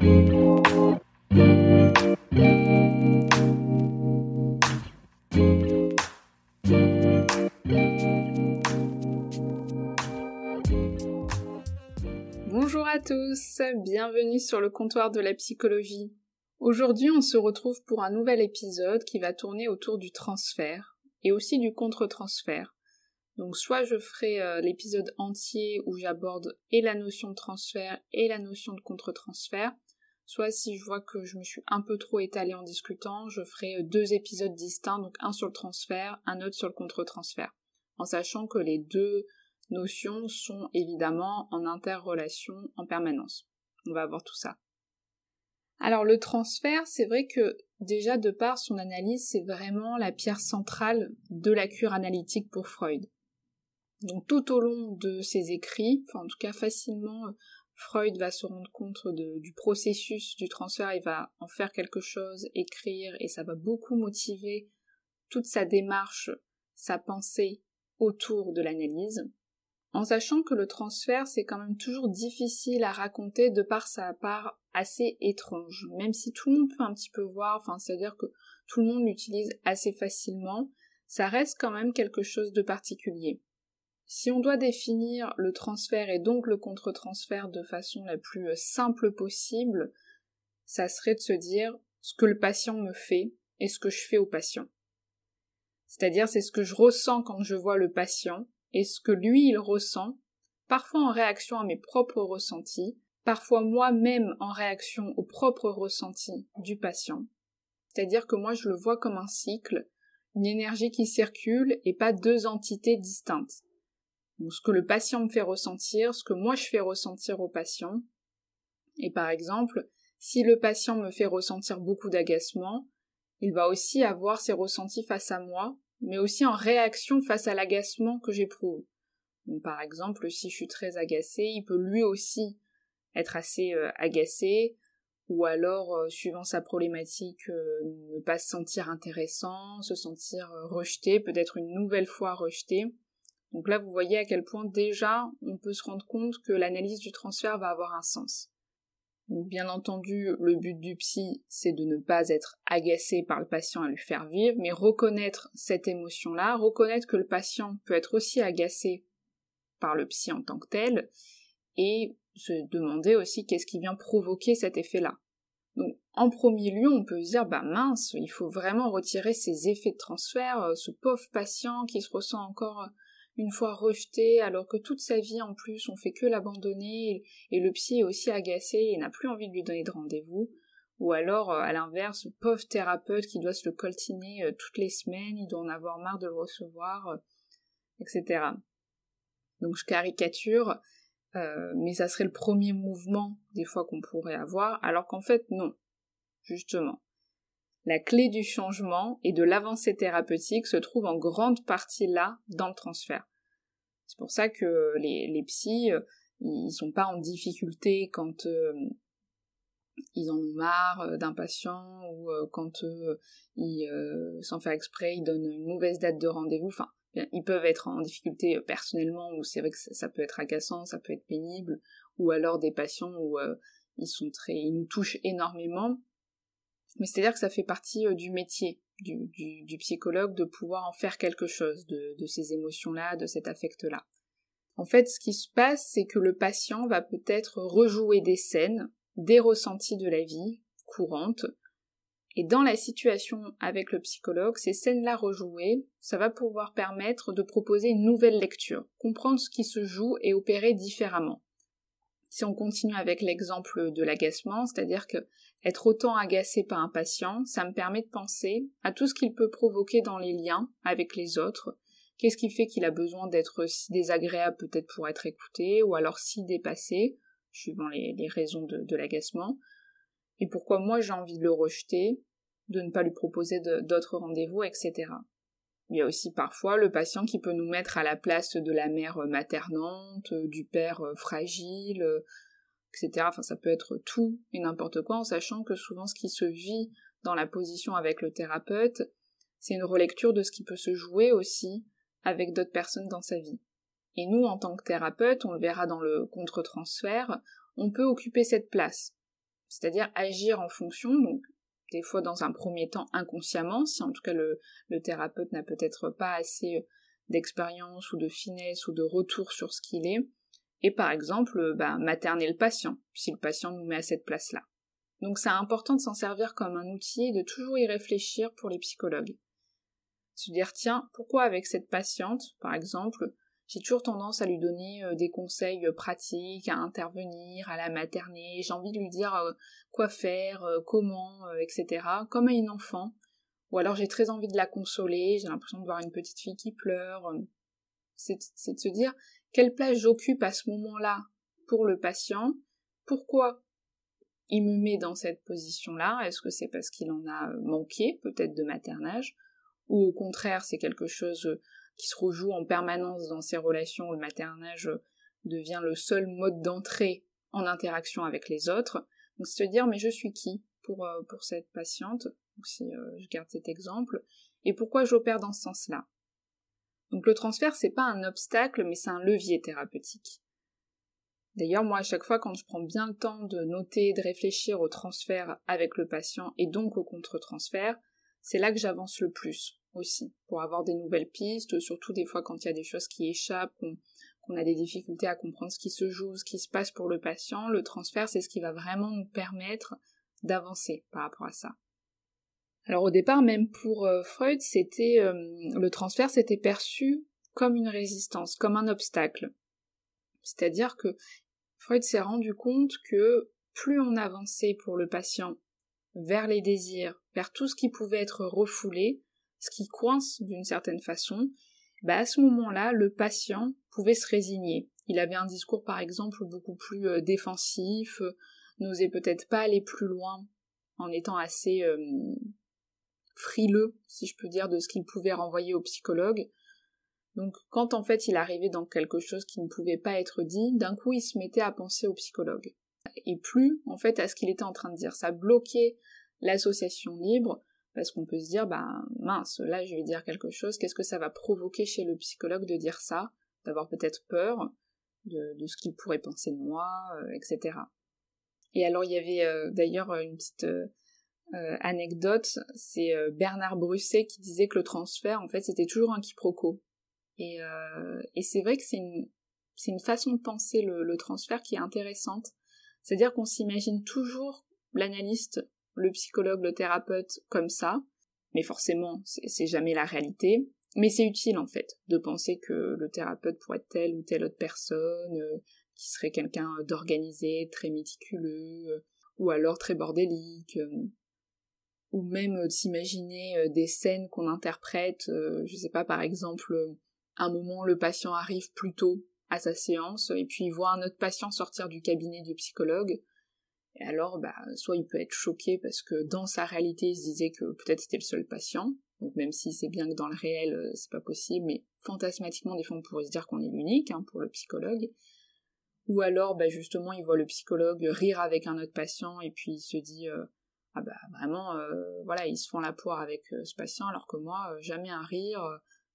Bonjour à tous, bienvenue sur le comptoir de la psychologie. Aujourd'hui, on se retrouve pour un nouvel épisode qui va tourner autour du transfert et aussi du contre-transfert. Donc soit je ferai euh, l'épisode entier où j'aborde et la notion de transfert et la notion de contre-transfert, soit si je vois que je me suis un peu trop étalée en discutant, je ferai euh, deux épisodes distincts, donc un sur le transfert, un autre sur le contre-transfert, en sachant que les deux notions sont évidemment en interrelation en permanence. On va voir tout ça. Alors le transfert, c'est vrai que déjà de par son analyse, c'est vraiment la pierre centrale de la cure analytique pour Freud. Donc tout au long de ses écrits, enfin en tout cas facilement, Freud va se rendre compte du processus du transfert, il va en faire quelque chose, écrire, et ça va beaucoup motiver toute sa démarche, sa pensée autour de l'analyse en sachant que le transfert c'est quand même toujours difficile à raconter de par sa part assez étrange, même si tout le monde peut un petit peu voir, enfin c'est-à-dire que tout le monde l'utilise assez facilement, ça reste quand même quelque chose de particulier. Si on doit définir le transfert et donc le contre-transfert de façon la plus simple possible, ça serait de se dire ce que le patient me fait et ce que je fais au patient. C'est-à-dire c'est ce que je ressens quand je vois le patient et ce que lui il ressent, parfois en réaction à mes propres ressentis, parfois moi-même en réaction aux propres ressentis du patient. C'est-à-dire que moi je le vois comme un cycle, une énergie qui circule et pas deux entités distinctes. Donc ce que le patient me fait ressentir, ce que moi je fais ressentir au patient. Et par exemple, si le patient me fait ressentir beaucoup d'agacement, il va aussi avoir ses ressentis face à moi mais aussi en réaction face à l'agacement que j'éprouve. par exemple, si je suis très agacée, il peut lui aussi être assez euh, agacé, ou alors, euh, suivant sa problématique, euh, ne pas se sentir intéressant, se sentir rejeté, peut-être une nouvelle fois rejeté. Donc là, vous voyez à quel point déjà on peut se rendre compte que l'analyse du transfert va avoir un sens. Bien entendu, le but du psy, c'est de ne pas être agacé par le patient à lui faire vivre, mais reconnaître cette émotion-là, reconnaître que le patient peut être aussi agacé par le psy en tant que tel, et se demander aussi qu'est-ce qui vient provoquer cet effet-là. Donc en premier lieu, on peut se dire bah mince, il faut vraiment retirer ces effets de transfert, euh, ce pauvre patient qui se ressent encore une fois rejeté, alors que toute sa vie en plus on fait que l'abandonner, et le psy est aussi agacé et n'a plus envie de lui donner de rendez-vous, ou alors euh, à l'inverse, le pauvre thérapeute qui doit se le coltiner euh, toutes les semaines, il doit en avoir marre de le recevoir, euh, etc. Donc je caricature, mais ça serait le premier mouvement des fois qu'on pourrait avoir, alors qu'en fait non, justement. La clé du changement et de l'avancée thérapeutique se trouve en grande partie là, dans le transfert. C'est pour ça que les, psys, euh, ils sont pas en difficulté quand euh, ils en ont marre euh, d'un patient ou quand ils, sans faire exprès, ils donnent une mauvaise date de rendez-vous. Ils peuvent être en difficulté personnellement ou c'est vrai que ça, peut être agaçant, ça peut être pénible, ou alors des patients où ils sont très, ils nous touchent énormément mais c'est-à-dire que ça fait partie euh, du métier du, psychologue de pouvoir en faire quelque chose de, de ces émotions-là, de cet affect-là. En fait, ce qui se passe, c'est que le patient va peut-être rejouer des scènes, des ressentis de la vie courante, et dans la situation avec le psychologue, ces scènes-là rejouées, ça va pouvoir permettre de proposer une nouvelle lecture, comprendre ce qui se joue et opérer différemment. Si on continue avec l'exemple de l'agacement, c'est-à-dire que être autant agacé par un patient, ça me permet de penser à tout ce qu'il peut provoquer dans les liens avec les autres. Qu'est-ce qui fait qu'il a besoin d'être si désagréable peut-être pour être écouté, ou alors si dépassé, suivant les, raisons de, l'agacement, et pourquoi moi j'ai envie de le rejeter, de ne pas lui proposer d'autres rendez-vous, etc. Il y a aussi parfois le patient qui peut nous mettre à la place de la mère maternante, du père fragile, etc. Enfin, ça peut être tout et n'importe quoi, en sachant que souvent ce qui se vit dans la position avec le thérapeute, c'est une relecture de ce qui peut se jouer aussi avec d'autres personnes dans sa vie. Et nous, en tant que thérapeute, on le verra dans le contre-transfert, on peut occuper cette place. C'est-à-dire agir en fonction, donc des fois dans un premier temps inconsciemment, si en tout cas le, thérapeute n'a peut-être pas assez d'expérience ou de finesse ou de retour sur ce qu'il est, et par exemple bah, materner le patient, si le patient nous met à cette place-là. Donc c'est important de s'en servir comme un outil et de toujours y réfléchir pour les psychologues. Se dire tiens, pourquoi avec cette patiente, par exemple, j'ai toujours tendance à lui donner euh, des conseils euh, pratiques, à intervenir, à la materner, j'ai envie de lui dire euh, quoi faire, comment, etc., comme à une enfant. Ou alors j'ai très envie de la consoler, j'ai l'impression de voir une petite fille qui pleure. C'est de se dire quelle place j'occupe à ce moment-là pour le patient, pourquoi il me met dans cette position-là, est-ce que c'est parce qu'il en a manqué, peut-être de maternage, ou au contraire c'est quelque chose qui se rejoue en permanence dans ces relations où le maternage devient le seul mode d'entrée en interaction avec les autres? Donc c'est se dire mais je suis qui pour, euh, cette patiente, si euh, je garde cet exemple, et pourquoi j'opère dans ce sens-là? Donc le transfert c'est pas un obstacle mais c'est un levier thérapeutique. D'ailleurs moi à chaque fois quand je prends bien le temps de noter, de réfléchir au transfert avec le patient et donc au contre-transfert, c'est là que j'avance le plus aussi, pour avoir des nouvelles pistes, surtout des fois quand il y a des choses qui échappent, qu'on a des difficultés à comprendre ce qui se joue, ce qui se passe pour le patient, le transfert c'est ce qui va vraiment nous permettre d'avancer par rapport à ça. Alors au départ, même pour euh, Freud, c'était euh, le transfert s'était perçu comme une résistance, comme un obstacle. C'est-à-dire que Freud s'est rendu compte que plus on avançait pour le patient vers les désirs, vers tout ce qui pouvait être refoulé, ce qui coince d'une certaine façon, bah à ce moment-là, le patient pouvait se résigner. Il avait un discours par exemple beaucoup plus euh, défensif, n'osait peut-être pas aller plus loin en étant assez frileux, si je peux dire, de ce qu'il pouvait renvoyer au psychologue. Donc quand en fait il arrivait dans quelque chose qui ne pouvait pas être dit, d'un coup il se mettait à penser au psychologue. Et plus en fait à ce qu'il était en train de dire. Ça bloquait l'association libre parce qu'on peut se dire, bah mince, là je vais dire quelque chose, qu'est-ce que ça va provoquer chez le psychologue de dire ça, d'avoir peut-être peur de, ce qu'il pourrait penser de moi, euh, etc. Et alors il y avait euh, d'ailleurs une petite euh, anecdote, c'est Bernard Brusset qui disait que le transfert, en fait, c'était toujours un quiproquo. Et, et c'est vrai que c'est une, c'est façon de penser le transfert qui est intéressante. C'est-à-dire qu'on s'imagine toujours l'analyste le psychologue, le thérapeute comme ça, mais forcément, c'est jamais la réalité. Mais c'est utile en fait de penser que le thérapeute pourrait être telle ou telle autre personne, euh, qui serait quelqu'un d'organisé, très méticuleux, euh, ou alors très bordélique, euh, ou même s'imaginer des scènes qu'on interprète, je sais pas, par exemple, un moment le patient arrive plus tôt à sa séance et puis il voit un autre patient sortir du cabinet du psychologue et alors, bah, soit il peut être choqué parce que dans sa réalité, il se disait que peut-être c'était le seul patient, donc même si c'est bien que dans le réel, euh, c'est pas possible, mais fantasmatiquement, des fois, on pourrait se dire qu'on est l'unique hein, pour le psychologue. Ou alors, bah, justement, il voit le psychologue rire avec un autre patient et puis il se dit, euh, ah bah vraiment, euh, voilà, ils se font la poire avec ce patient, alors que moi, jamais un rire.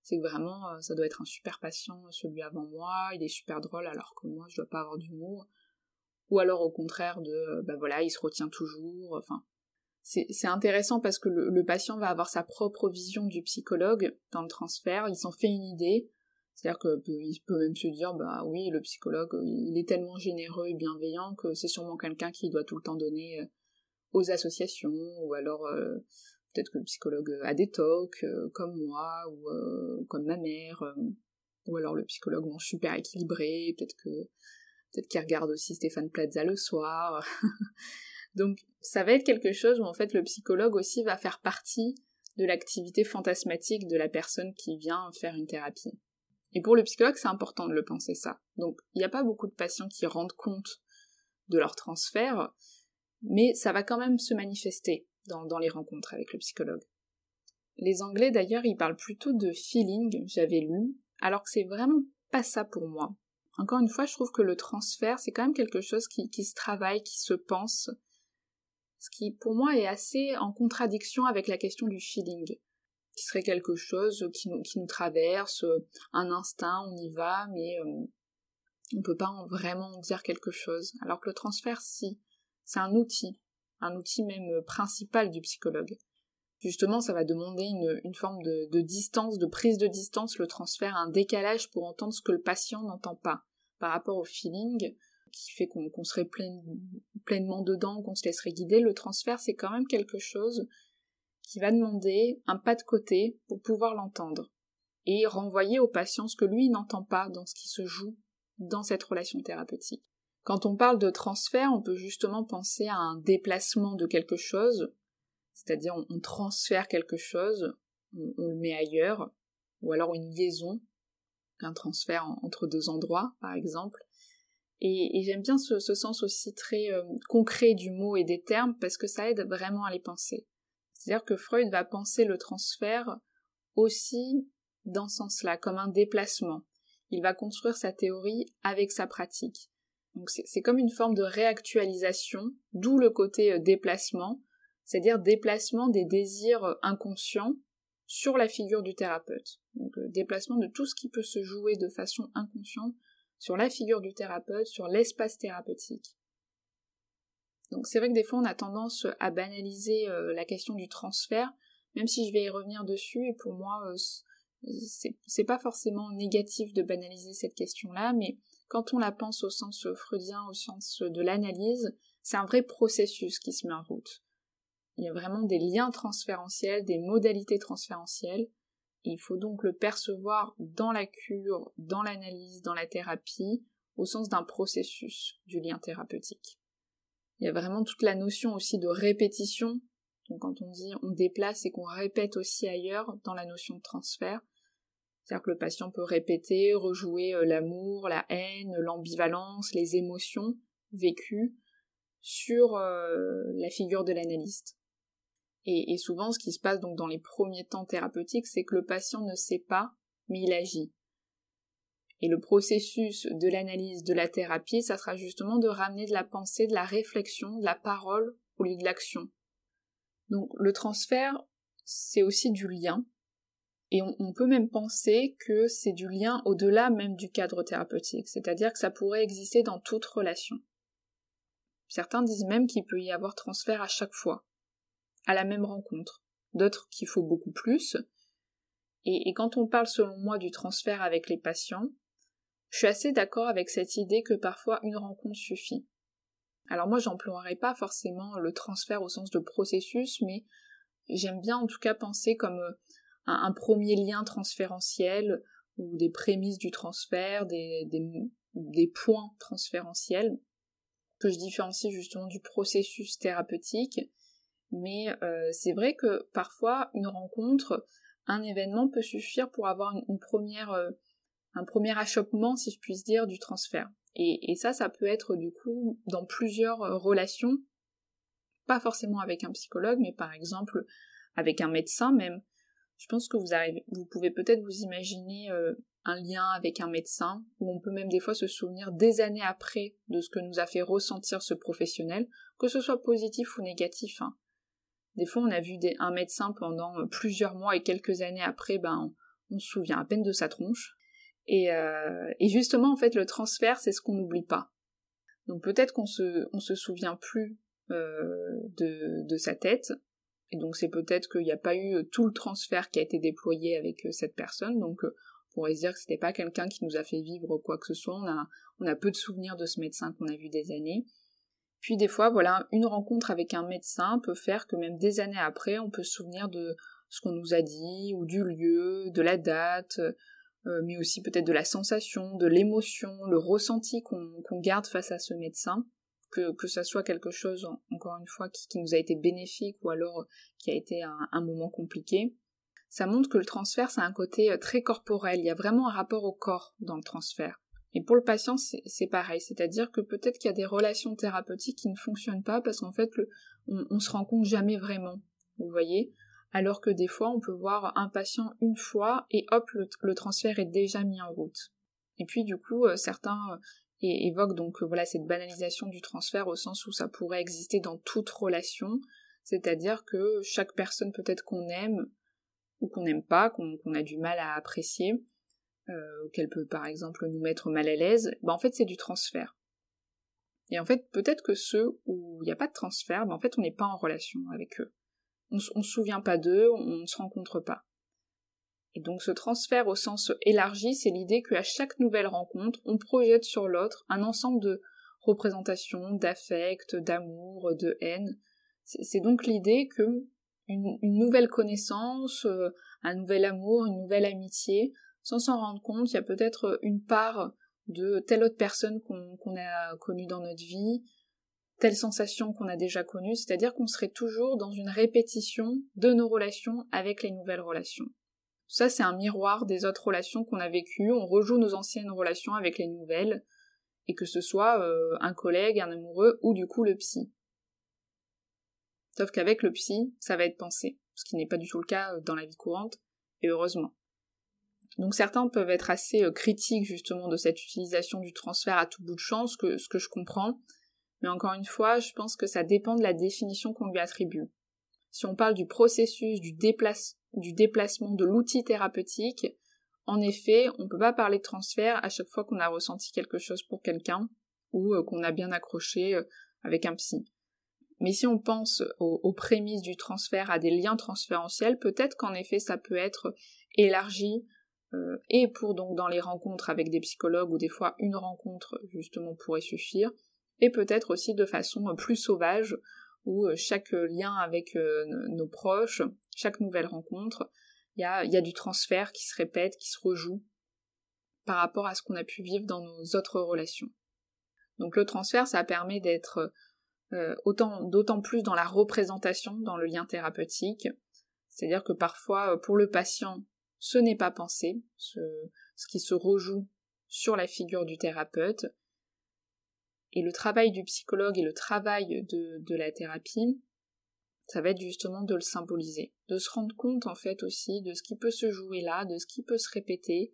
c'est que vraiment, ça doit être un super patient, celui avant moi, il est super drôle, alors que moi, je dois pas avoir d'humour ou alors au contraire de ben voilà il se retient toujours enfin c'est intéressant parce que le, patient va avoir sa propre vision du psychologue dans le transfert il s'en fait une idée c'est-à-dire qu'il peut même se dire bah oui le psychologue il est tellement généreux et bienveillant que c'est sûrement quelqu'un qui doit tout le temps donner euh, aux associations ou alors euh, peut-être que le psychologue a des tocs comme moi ou comme ma mère ou alors le psychologue mange super équilibré peut-être que peut-être qu'il regarde aussi Stéphane Plaza le soir. Donc ça va être quelque chose où en fait le psychologue aussi va faire partie de l'activité fantasmatique de la personne qui vient faire une thérapie. Et pour le psychologue, c'est important de le penser ça. Donc il n'y a pas beaucoup de patients qui rendent compte de leur transfert, mais ça va quand même se manifester dans, les rencontres avec le psychologue. Les Anglais d'ailleurs, ils parlent plutôt de feeling, j'avais lu, alors que c'est vraiment pas ça pour moi. Encore une fois, je trouve que le transfert, c'est quand même quelque chose qui, se travaille, qui se pense, ce qui pour moi est assez en contradiction avec la question du feeling, qui serait quelque chose qui nous, qui nous traverse, un instinct, on y va, mais euh, on peut pas vraiment dire quelque chose. Alors que le transfert, si, c'est un outil, un outil même euh, principal du psychologue. Justement, ça va demander une, forme de, distance, de prise de distance, le transfert, un décalage pour entendre ce que le patient n'entend pas par rapport au feeling qui fait qu'on serait pleinement dedans, qu'on se laisserait guider. Le transfert, c'est quand même quelque chose qui va demander un pas de côté pour pouvoir l'entendre et renvoyer au patient ce que lui n'entend pas dans ce qui se joue dans cette relation thérapeutique. Quand on parle de transfert, on peut justement penser à un déplacement de quelque chose, c'est-à-dire on, transfère quelque chose, on, le met ailleurs, ou alors une liaison, un transfert entre deux endroits, par exemple. Et, j'aime bien ce, sens aussi très euh, concret du mot et des termes parce que ça aide vraiment à les penser. C'est-à-dire que Freud va penser le transfert aussi dans ce sens-là, comme un déplacement. Il va construire sa théorie avec sa pratique. Donc c'est comme une forme de réactualisation, d'où le côté euh, déplacement, c'est-à-dire déplacement des désirs euh, inconscients sur la figure du thérapeute. Donc euh, déplacement de tout ce qui peut se jouer de façon inconsciente sur la figure du thérapeute, sur l'espace thérapeutique. Donc c'est vrai que des fois on a tendance à banaliser la question du transfert, même si je vais y revenir dessus, et pour moi c'est pas forcément négatif de banaliser cette question-là, mais quand on la pense au sens freudien, au sens de l'analyse, c'est un vrai processus qui se met en route. Il y a vraiment des liens transférentiels, des modalités transférentielles. il faut donc le percevoir dans la cure, dans l'analyse, dans la thérapie, au sens d'un processus du lien thérapeutique. Il y a vraiment toute la notion aussi de répétition. Quand on dit on déplace et qu'on répète aussi ailleurs dans la notion de transfert, c'est-à-dire que le patient peut répéter, rejouer euh, l'amour, la haine, l'ambivalence, les émotions vécues sur euh, la figure de l'analyste. Et, souvent, ce qui se passe donc dans les premiers temps thérapeutiques, c'est que le patient ne sait pas, mais il agit. Et le processus de l'analyse, de la thérapie, ça sera justement de ramener de la pensée, de la réflexion, de la parole au lieu de l'action. Donc le transfert, c'est aussi du lien, et on, peut même penser que c'est du lien au-delà même du cadre thérapeutique, c'est-à-dire que ça pourrait exister dans toute relation. Certains disent même qu'il peut y avoir transfert à chaque fois, à la même rencontre, d'autres qu'il faut beaucoup plus. Et, et quand on parle selon moi du transfert avec les patients, je suis assez d'accord avec cette idée que parfois une rencontre suffit. Alors moi j'emploierai pas forcément le transfert au sens de processus, mais j'aime bien en tout cas penser comme un, premier lien transférentiel ou des prémices du transfert, des, des, points transférentiels que je différencie justement du processus thérapeutique. Mais euh, c'est vrai que parfois une rencontre, un événement peut suffire pour avoir une, première, euh, un premier achoppement, si je puis dire, du transfert. Et, et, ça, ça peut être du coup dans plusieurs euh, relations, pas forcément avec un psychologue, mais par exemple avec un médecin même, je pense que vous, pouvez peut-être vous imaginer euh, un lien avec un médecin, où on peut même des fois se souvenir des années après de ce que nous a fait ressentir ce professionnel, que ce soit positif ou négatif. Hein. Des fois, on a vu un médecin pendant euh, plusieurs mois et quelques années après, ben, on, se souvient à peine de sa tronche. Et, euh, et justement, en fait, le transfert, c'est ce qu'on n'oublie pas. Donc peut-être qu'on se, se souvient plus de sa tête, et donc c'est peut-être qu'il n'y a pas eu euh, tout le transfert qui a été déployé avec euh, cette personne, donc euh, on pourrait se dire que c'était pas quelqu'un qui nous a fait vivre quoi que ce soit, on a, on a peu de souvenirs de ce médecin qu'on a vu des années. Puis des fois, voilà, une rencontre avec un médecin peut faire que même des années après, on peut se souvenir de ce qu'on nous a dit, ou du lieu, de la date, mais aussi peut-être de la sensation, de l'émotion, le ressenti qu'on garde face à ce médecin que, que ça soit quelque chose, encore une fois, qui, nous a été bénéfique ou alors qui a été un, moment compliqué, ça montre que le transfert, c'est un côté euh, très corporel. Il y a vraiment un rapport au corps dans le transfert. Et pour le patient, c'est pareil, c'est-à-dire que peut-être qu'il y a des relations thérapeutiques qui ne fonctionnent pas parce qu'en fait, on, on se rend compte jamais vraiment, vous voyez alors que des fois on peut voir un patient une fois et hop le, transfert est déjà mis en route. Et puis du coup euh, certains euh, évoquent donc euh, voilà cette banalisation du transfert au sens où ça pourrait exister dans toute relation, c'est-à-dire que chaque personne peut-être qu'on aime ou qu'on n'aime pas, qu'on a du mal à apprécier, qu'elle peut par exemple nous mettre mal à l'aise, ben en fait c'est du transfert. Et en fait peut-être que ceux où il n'y a pas de transfert, ben en fait on n'est pas en relation avec eux on, ne se souvient pas d'eux, on ne se rencontre pas. Et donc ce transfert au sens élargi, c'est l'idée qu'à chaque nouvelle rencontre, on projette sur l'autre un ensemble de représentations, d'affect, d'amour, de haine. C'est donc l'idée que une, nouvelle connaissance, euh, un nouvel amour, une nouvelle amitié, sans s'en rendre compte, il y a peut-être une part de telle autre personne qu'on a connue dans notre vie, telle sensation qu'on a déjà connue, c'est-à-dire qu'on serait toujours dans une répétition de nos relations avec les nouvelles relations. Ça, c'est un miroir des autres relations qu'on a vécues, on rejoue nos anciennes relations avec les nouvelles, et que ce soit euh, un collègue, un amoureux, ou du coup le psy. Sauf qu'avec le psy, ça va être pensé, ce qui n'est pas du tout le cas euh, dans la vie courante, et heureusement. Donc certains peuvent être assez euh, critiques justement de cette utilisation du transfert à tout bout de champ, ce que je comprends, mais encore une fois, je pense que ça dépend de la définition qu'on lui attribue. Si on parle du processus du, du déplacement de l'outil thérapeutique, en effet, on ne peut pas parler de transfert à chaque fois qu'on a ressenti quelque chose pour quelqu'un ou euh, qu'on a bien accroché euh, avec un psy. Mais si on pense aux, prémices du transfert, à des liens transférentiels, peut-être qu'en effet ça peut être élargi euh, et pour donc dans les rencontres avec des psychologues ou des fois une rencontre justement pourrait suffire, et peut-être aussi de façon plus sauvage, où euh, chaque lien avec euh, nos proches, chaque nouvelle rencontre, il y a, du transfert qui se répète, qui se rejoue par rapport à ce qu'on a pu vivre dans nos autres relations. Donc le transfert, ça permet d'être autant d'autant plus dans la représentation, dans le lien thérapeutique. C'est-à-dire que parfois, pour le patient, ce n'est pas pensé, ce qui se rejoue sur la figure du thérapeute, et le travail du psychologue et le travail de, la thérapie, ça va être justement de le symboliser, de se rendre compte en fait aussi de ce qui peut se jouer là, de ce qui peut se répéter,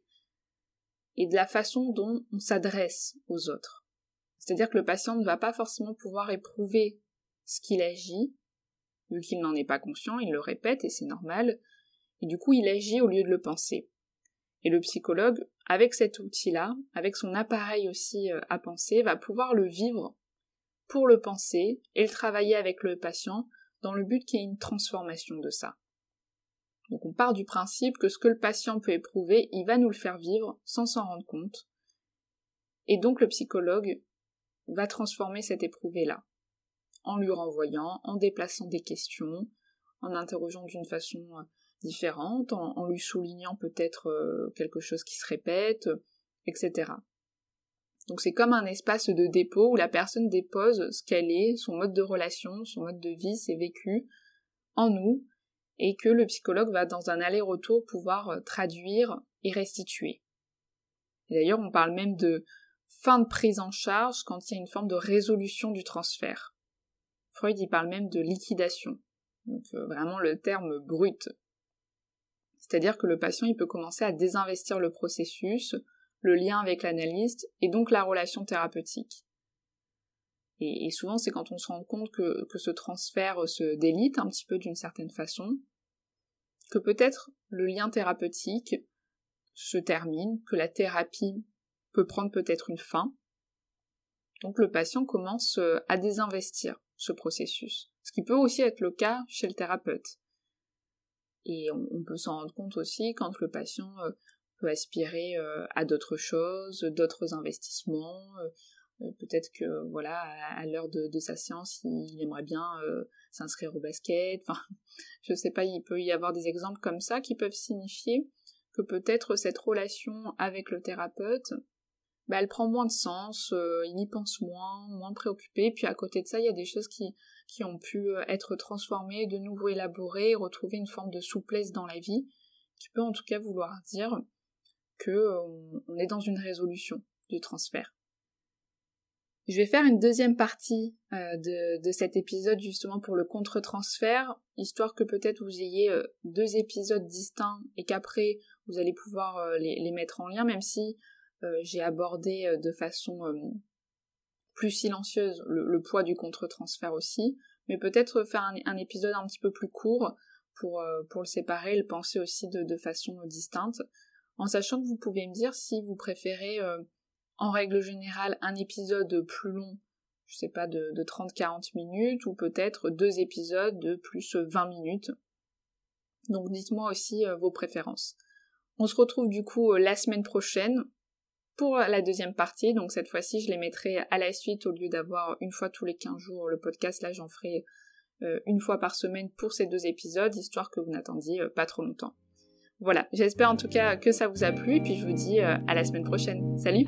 et de la façon dont on s'adresse aux autres. C'est-à-dire que le patient ne va pas forcément pouvoir éprouver ce qu'il agit, vu qu'il n'en est pas conscient, il le répète et c'est normal, et du coup il agit au lieu de le penser. Et le psychologue, avec cet outil-là, avec son appareil aussi euh, à penser, va pouvoir le vivre pour le penser et le travailler avec le patient dans le but qu'il y ait une transformation de ça. Donc on part du principe que ce que le patient peut éprouver, il va nous le faire vivre sans s'en rendre compte. Et donc le psychologue va transformer cet éprouvé-là, en lui renvoyant, en déplaçant des questions, en interrogeant d'une façon euh, différente, en, lui soulignant peut-être euh, quelque chose qui se répète, etc. Donc c'est comme un espace de dépôt où la personne dépose ce qu'elle est, son mode de relation, son mode de vie, ses vécus en nous, et que le psychologue va dans un aller-retour pouvoir euh, traduire et restituer. D'ailleurs, on parle même de fin de prise en charge quand il y a une forme de résolution du transfert. Freud y parle même de liquidation. Donc euh, vraiment le terme brut c'est-à-dire que le patient il peut commencer à désinvestir le processus, le lien avec l'analyste et donc la relation thérapeutique. Et, souvent c'est quand on se rend compte que, ce transfert se délite un petit peu d'une certaine façon, que peut-être le lien thérapeutique se termine, que la thérapie peut prendre peut-être une fin. Donc le patient commence euh, à désinvestir ce processus, ce qui peut aussi être le cas chez le thérapeute. Et on, peut s'en rendre compte aussi quand le patient euh, peut aspirer euh, à d'autres choses, d'autres investissements. Euh, peut-être que voilà, à, l'heure de, sa séance, il aimerait bien s'inscrire au basket. Enfin, je sais pas, il peut y avoir des exemples comme ça qui peuvent signifier que peut-être cette relation avec le thérapeute, bah, elle prend moins de sens, il y pense moins, moins préoccupé. Puis à côté de ça, il y a des choses qui qui ont pu euh, être transformés, de nouveau élaborés, retrouver une forme de souplesse dans la vie, qui peut en tout cas vouloir dire que euh, on est dans une résolution, du transfert. Je vais faire une deuxième partie euh, de, cet épisode justement pour le contre-transfert, histoire que peut-être vous ayez deux épisodes distincts et qu'après vous allez pouvoir les, mettre en lien, même si j'ai abordé de façon plus silencieuse le, poids du contre-transfert aussi, mais peut-être faire un, épisode un petit peu plus court pour, pour le séparer, le penser aussi de, de façon distincte, en sachant que vous pouvez me dire si vous préférez en règle générale un épisode plus long, je sais pas, de, 30-40 minutes, ou peut-être deux épisodes de plus 20 minutes. Donc dites-moi aussi euh, vos préférences. On se retrouve du coup euh, la semaine prochaine pour la deuxième partie, donc cette fois-ci je les mettrai à la suite au lieu d'avoir une fois tous les 15 jours le podcast, là j'en ferai euh, une fois par semaine pour ces deux épisodes, histoire que vous n'attendiez pas trop longtemps. Voilà, j'espère en tout cas que ça vous a plu, et puis je vous dis à la semaine prochaine. Salut